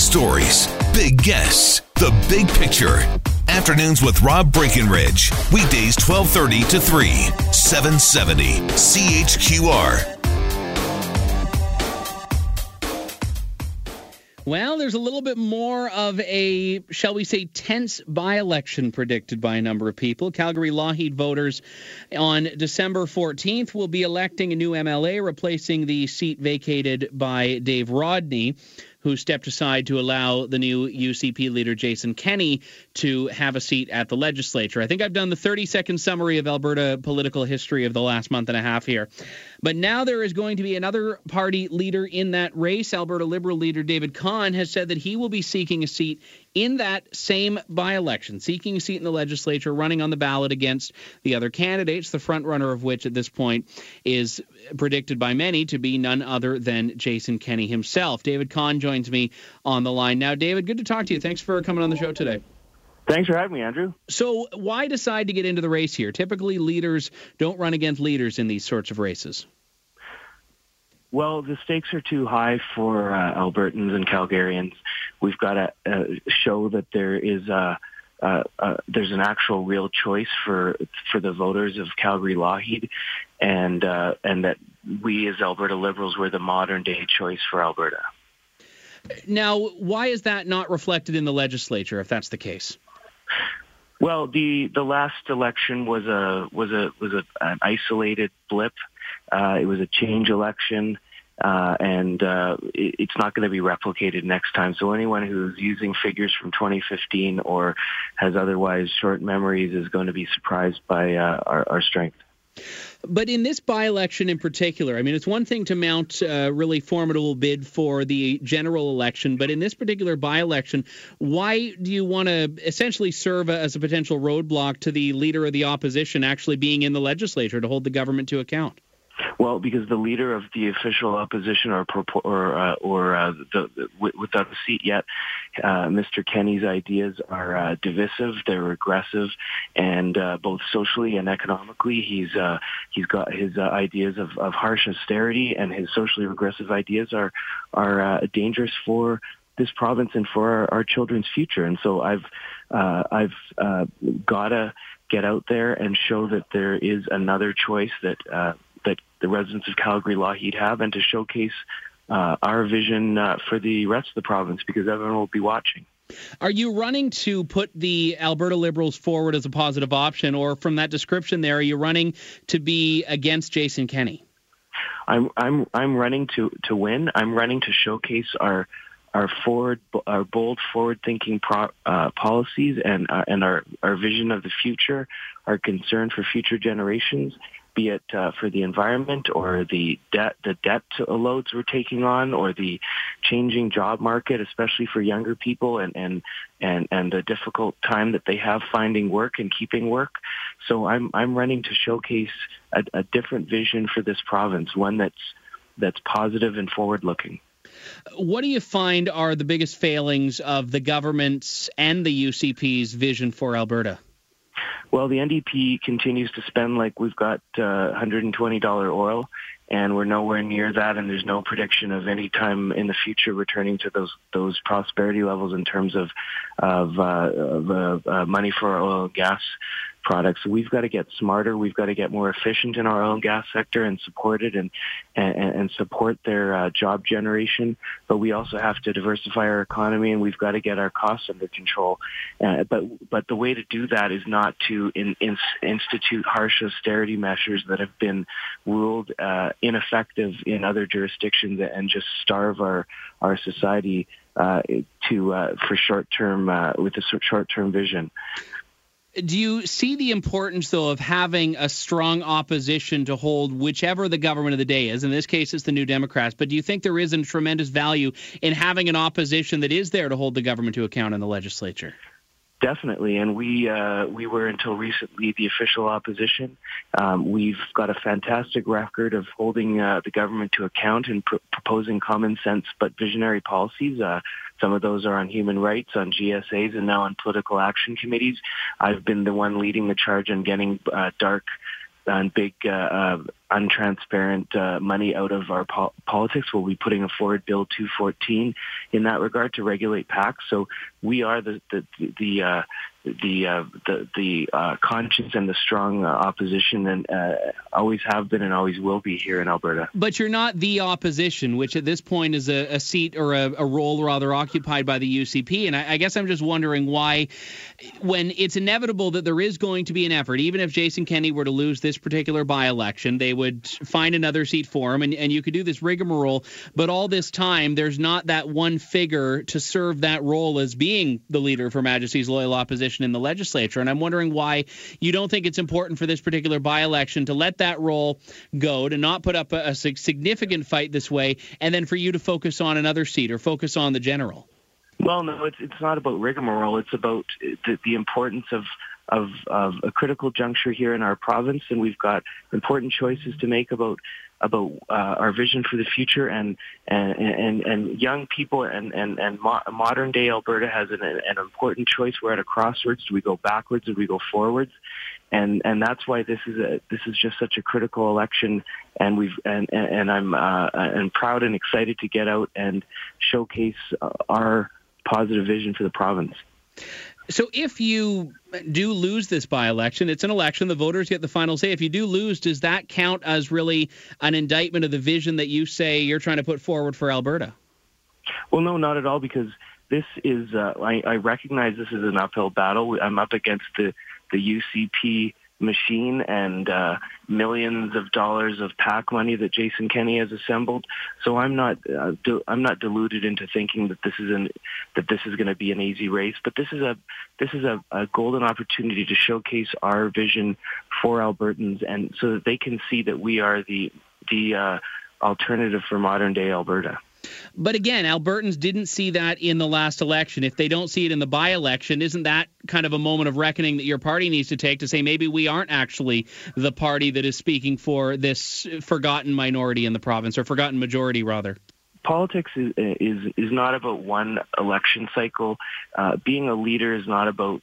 stories, big guests, the big picture. Afternoons with Rob Breckenridge. Weekdays 1230 to 3, 770 CHQR. Well, there's a little bit more of a, shall we say, tense by election predicted by a number of people. Calgary Lougheed voters on December 14th will be electing a new MLA, replacing the seat vacated by Dave Rodney who stepped aside to allow the new UCP leader, Jason Kenney, to have a seat at the legislature. I think I've done the 30 second summary of Alberta political history of the last month and a half here. But now there is going to be another party leader in that race. Alberta Liberal leader David Khan has said that he will be seeking a seat in that same by election, seeking a seat in the legislature, running on the ballot against the other candidates, the front runner of which at this point is predicted by many to be none other than Jason Kenney himself. David Khan joins me on the line now. David, good to talk to you. Thanks for coming on the show today. Thanks for having me, Andrew. So, why decide to get into the race here? Typically, leaders don't run against leaders in these sorts of races. Well, the stakes are too high for uh, Albertans and Calgarians. We've got to uh, show that there is a, uh, uh, there's an actual real choice for for the voters of Calgary Lougheed, and uh, and that we as Alberta Liberals were the modern day choice for Alberta. Now, why is that not reflected in the legislature? If that's the case. Well, the the last election was a was a was a, an isolated blip. Uh, it was a change election. Uh, and uh, it, it's not going to be replicated next time. So anyone who's using figures from 2015 or has otherwise short memories is going to be surprised by uh, our, our strength. But in this by election in particular, I mean, it's one thing to mount a really formidable bid for the general election, but in this particular by election, why do you want to essentially serve as a potential roadblock to the leader of the opposition actually being in the legislature to hold the government to account? Well, because the leader of the official opposition, or or uh, or uh, the, the, without a seat yet, uh, Mr. Kenney's ideas are uh, divisive. They're regressive, and uh, both socially and economically, he's uh, he's got his ideas of, of harsh austerity, and his socially regressive ideas are are dangerous for this province and for our, our children's future. And so I've I've gotta get out there and show that there is another choice that that the residents of Calgary Lougheed have and to showcase uh, our vision uh, for the rest of the province because everyone will be watching. Are you running to put the Alberta Liberals forward as a positive option, or from that description there, are you running to be against Jason Kenney? I'm I'm I'm running to to win. I'm running to showcase our our forward our bold forward thinking pro, uh, policies and uh, and our our vision of the future, our concern for future generations, be it uh, for the environment or the debt, the debt loads we're taking on, or the changing job market, especially for younger people, and and and and the difficult time that they have finding work and keeping work. So I'm I'm running to showcase a, a different vision for this province, one that's that's positive and forward looking. What do you find are the biggest failings of the government's and the UCP's vision for Alberta? Well, the NDP continues to spend like we've got uh, $120 oil, and we're nowhere near that, and there's no prediction of any time in the future returning to those those prosperity levels in terms of of, uh, of uh, uh, money for oil and gas products. We've got to get smarter. We've got to get more efficient in our and gas sector and support it and and, and support their uh, job generation. But we also have to diversify our economy and we've got to get our costs under control. Uh, but but the way to do that is not to in, in, institute harsh austerity measures that have been ruled uh, ineffective in other jurisdictions and just starve our our society uh, to uh, for short term uh, with a short term vision. Do you see the importance, though, of having a strong opposition to hold whichever the government of the day is? In this case, it's the New Democrats. But do you think there is a tremendous value in having an opposition that is there to hold the government to account in the legislature? Definitely, and we uh, we were until recently the official opposition. Um, we've got a fantastic record of holding uh, the government to account and pr- proposing common sense but visionary policies. Uh, some of those are on human rights, on GSAs, and now on political action committees. I've been the one leading the charge on getting uh, dark and big uh, uh, untransparent uh, money out of our po- politics. We'll be putting a forward bill 214 in that regard to regulate PACs. So we are the the the uh, the uh, the, the uh, conscience and the strong uh, opposition, and uh, always have been and always will be here in Alberta. But you're not the opposition, which at this point is a, a seat or a, a, role rather occupied by the UCP. And I, I, guess I'm just wondering why, when it's inevitable that there is going to be an effort, even if Jason Kenney were to lose this particular by-election, they would find another seat for him, and, and you could do this rigmarole. But all this time, there's not that one figure to serve that role as being the leader for Majesty's loyal opposition position in the legislature. And I'm wondering why you don't think it's important for this particular by election to let that role go, to not put up a, a significant fight this way, and then for you to focus on another seat or focus on the general. Well, no, it's it's not about rigmarole. It's about the, the importance of, of of a critical juncture here in our province, and we've got important choices to make about about uh, our vision for the future and and and, and young people and and and mo- modern day Alberta has an, an important choice. We're at a crossroads. Do we go backwards or do we go forwards? And and that's why this is a this is just such a critical election. And we've and and, I'm uh, and proud and excited to get out and showcase our positive vision for the province. So if you do lose this by-election, it's an election. The voters get the final say. If you do lose, does that count as really an indictment of the vision that you say you're trying to put forward for Alberta? Well, no, not at all, because this is. Uh, I, I recognize this is an uphill battle. I'm up against the the UCP machine and uh, millions of dollars of PAC money that Jason Kenney has assembled. So I'm not uh, I'm not deluded into thinking that this is an that this is going to be an easy race. But this is a this is a, a golden opportunity to showcase our vision for Albertans, and so that they can see that we are the the uh, alternative for modern day Alberta. But again, Albertans didn't see that in the last election. If they don't see it in the by election, isn't that kind of a moment of reckoning that your party needs to take to say maybe we aren't actually the party that is speaking for this forgotten minority in the province, or forgotten majority, rather? Politics is, is is not about one election cycle. Uh, being a leader is not about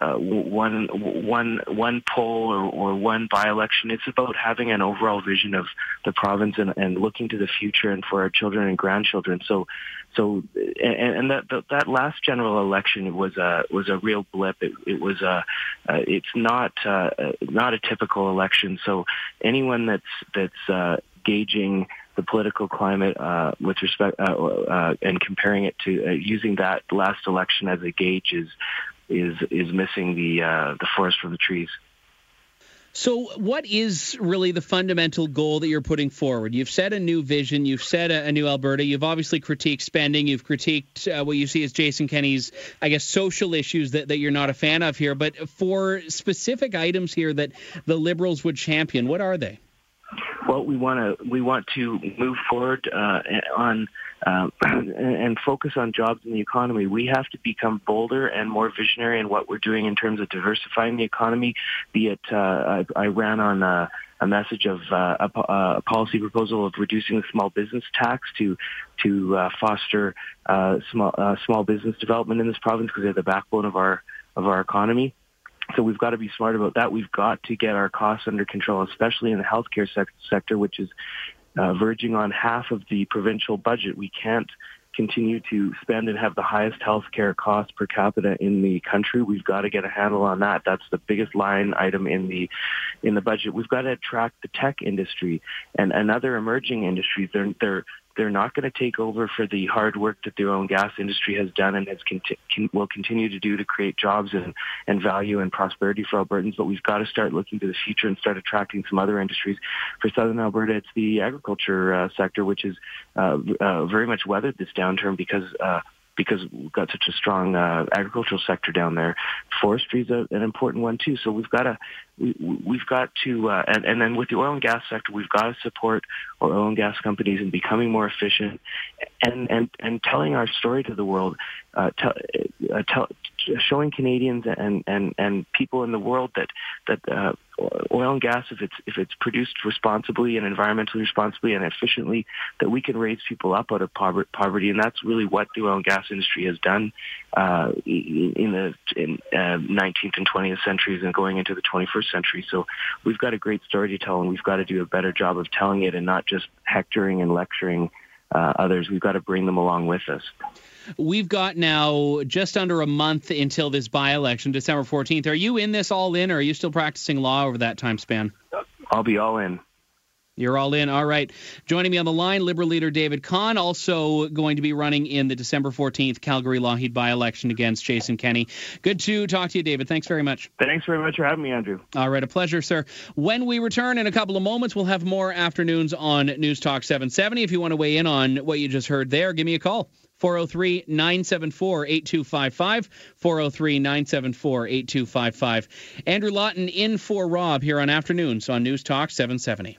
uh, one one one poll or, or one by-election. It's about having an overall vision of the province and, and looking to the future and for our children and grandchildren. So, so and, and that, that last general election was a was a real blip. It, it was a uh, it's not uh, not a typical election. So anyone that's that's uh, gauging the political climate uh, with respect uh, uh, and comparing it to uh, using that last election as a gauge is is is missing the uh, the forest from the trees. So, what is really the fundamental goal that you're putting forward? You've set a new vision, you've set a, a new Alberta, you've obviously critiqued spending, you've critiqued uh, what you see as Jason Kenney's, I guess, social issues that, that you're not a fan of here. But for specific items here that the Liberals would champion, what are they? Well, we want to we want to move forward uh, on uh, and focus on jobs in the economy. We have to become bolder and more visionary in what we're doing in terms of diversifying the economy. Be it uh, I, I ran on. Uh, a message of uh, a, a, policy proposal of reducing the small business tax to to uh, foster uh, small uh, small business development in this province because they're the backbone of our of our economy. So we've got to be smart about that. We've got to get our costs under control, especially in the healthcare sec- sector, which is uh, verging on half of the provincial budget. We can't continue to spend and have the highest healthcare costs per capita in the country. We've got to get a handle on that. That's the biggest line item in the in the budget. We've got to attract the tech industry and, and other emerging industries. They're they're they're not going to take over for the hard work that the oil and gas industry has done and has conti- can, will continue to do to create jobs and, and value and prosperity for Albertans. But we've got to start looking to the future and start attracting some other industries. For Southern Alberta, it's the agriculture uh, sector, which has uh, uh, very much weathered this downturn because uh, because we've got such a strong uh, agricultural sector down there. Forestry is an important one too. So we've got to we, we've got to uh, and, and then with the oil and gas sector, we've got to support our oil and gas companies in becoming more efficient and and and telling our story to the world, uh, tell, uh, tell, showing Canadians and and and people in the world that that uh, oil and gas, if it's if it's produced responsibly and environmentally responsibly and efficiently, that we can raise people up out of poverty, and that's really what the oil and gas industry has done uh, in the in, uh, 19th and 20th centuries and going into the 21st century. So we've got a great story to tell, and we've got to do a better job of telling it and not just hectoring and lecturing uh, others. We've got to bring them along with us. We've got now just under a month until this by election, December 14th. Are you in this all in, or are you still practicing law over that time span? I'll be all in. You're all in. All right. Joining me on the line, Liberal leader David Khan, also going to be running in the December 14th Calgary Lougheed by election against Jason Kenney. Good to talk to you, David. Thanks very much. Thanks very much for having me, Andrew. All right. A pleasure, sir. When we return in a couple of moments, we'll have more afternoons on News Talk 770. If you want to weigh in on what you just heard there, give me a call. 403 974 8255. 403 974 8255. Andrew Lawton in for Rob here on Afternoons on News Talk 770.